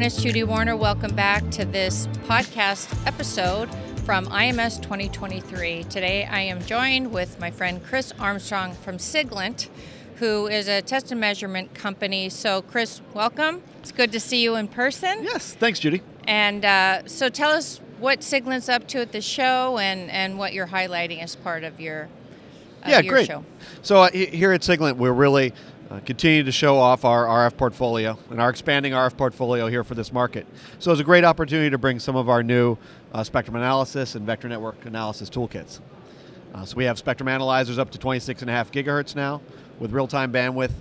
everyone. It's Judy Warner. Welcome back to this podcast episode from IMS 2023. Today I am joined with my friend Chris Armstrong from Siglent, who is a test and measurement company. So, Chris, welcome. It's good to see you in person. Yes, thanks, Judy. And uh, so, tell us what Siglent's up to at the show and, and what you're highlighting as part of your, of yeah, your great. show. So uh, here at Siglent, we're really uh, continuing to show off our RF portfolio and our expanding RF portfolio here for this market. So it's a great opportunity to bring some of our new uh, spectrum analysis and vector network analysis toolkits. Uh, so we have spectrum analyzers up to 26.5 gigahertz now, with real-time bandwidth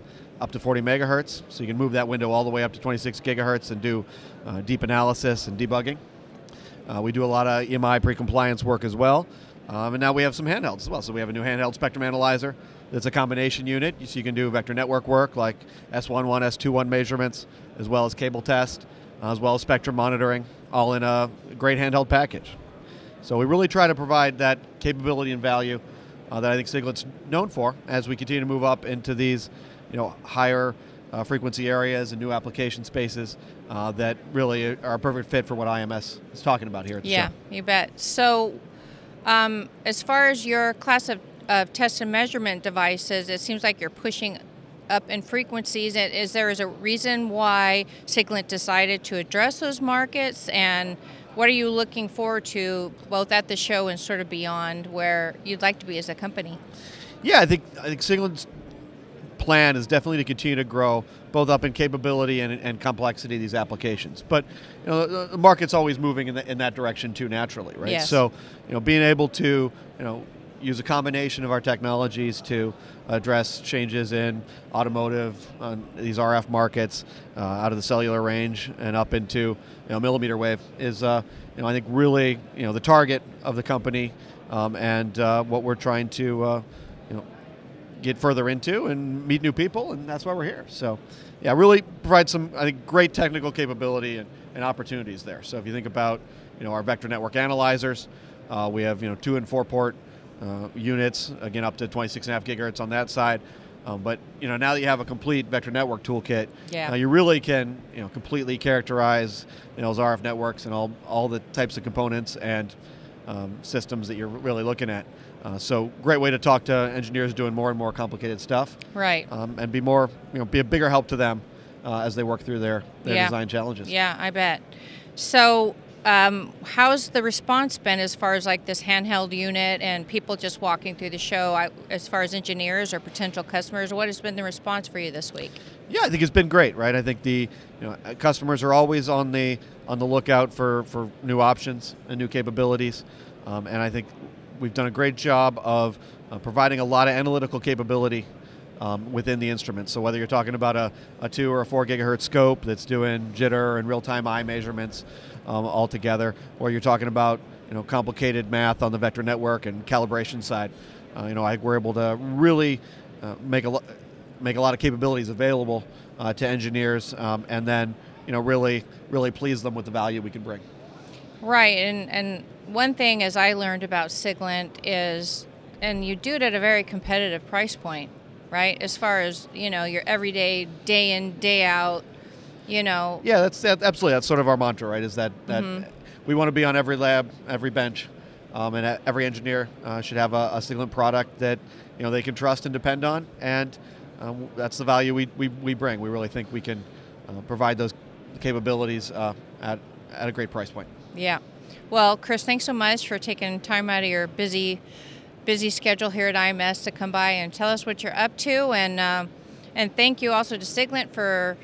up to 40 megahertz. So you can move that window all the way up to 26 gigahertz and do uh, deep analysis and debugging. Uh, we do a lot of EMI pre-compliance work as well. Um, and now we have some handhelds as well. So we have a new handheld spectrum analyzer that's a combination unit. So you can do vector network work like S11, S21 measurements, as well as cable test, uh, as well as spectrum monitoring, all in a great handheld package. So we really try to provide that capability and value uh, that I think Siglent's known for as we continue to move up into these, you know, higher uh, frequency areas and new application spaces uh, that really are a perfect fit for what IMS is talking about here Yeah, show. you bet. So, um, as far as your class of, of test and measurement devices, it seems like you're pushing up in frequencies. Is there is a reason why Siglent decided to address those markets? And what are you looking forward to, both at the show and sort of beyond, where you'd like to be as a company? Yeah, I think I think Siglent's plan is definitely to continue to grow both up in capability and, and complexity of these applications. But you know, the, market's always moving in, the, in that direction too naturally, right? Yes. So you know, being able to you know use a combination of our technologies to address changes in automotive, uh, these RF markets, uh, out of the cellular range and up into you know, millimeter wave is, uh, you know, I think really you know the target of the company um, and uh, what we're trying to uh, get further into and meet new people, and that's why we're here. So, yeah, really provide some, I think, great technical capability and, and opportunities there. So, if you think about, you know, our vector network analyzers, uh, we have, you know, two and four port uh, units, again, up to 26.5 gigahertz on that side. Um, but you know, now that you have a complete vector network toolkit, Yeah. uh, you really can, you know, completely characterize, you know, those RF networks and all all the types of components and um, systems that you're really looking at. Uh, so great way to talk to engineers doing more and more complicated stuff, Right. um, and be more, you know, be a bigger help to them uh, as they work through their, their Yeah. design challenges. Yeah, I bet. So, um, how's the response been as far as like this handheld unit and people just walking through the show? I, as far as engineers or potential customers, what has been the response for you this week? Yeah, I think it's been great, right? I think the you know uh, customers are always on the on the lookout for for new options and new capabilities, um, and I think we've done a great job of uh, providing a lot of analytical capability um, within the instrument. So whether you're talking about a, a two or a four gigahertz scope that's doing jitter and real time eye measurements um, all together, or you're talking about you know complicated math on the vector network and calibration side, uh, you know I we're able to really uh, make a lot make a lot of capabilities available uh, to engineers, um, and then you know really really please them with the value we can bring. Right, and and one thing as I learned about Siglent is, and you do it at a very competitive price point, right? As far as you know, your everyday, day in, day out, you know. Yeah, that's that, absolutely that's sort of our mantra, right? Is that that we want to be on every lab, every bench, um, and every engineer uh, should have a, a Siglent product that you know they can trust and depend on, and um, that's the value we, we, we bring. We really think we can uh, provide those capabilities uh, at at a great price point. Yeah. Well, Chris, thanks so much for taking time out of your busy, busy schedule here at IMS to come by and tell us what you're up to, and um, and thank you also to Siglent for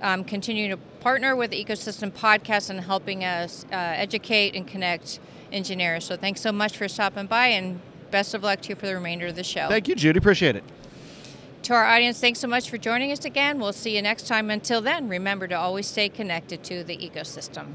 um, continuing to partner with the Ecosystem Podcast and helping us uh, educate and connect engineers. So thanks so much for stopping by, and best of luck to you for the remainder of the show. Thank you, Judy. Appreciate it. To our audience, thanks so much for joining us again. We'll see you next time. Until then, remember to always stay connected to the ecosystem.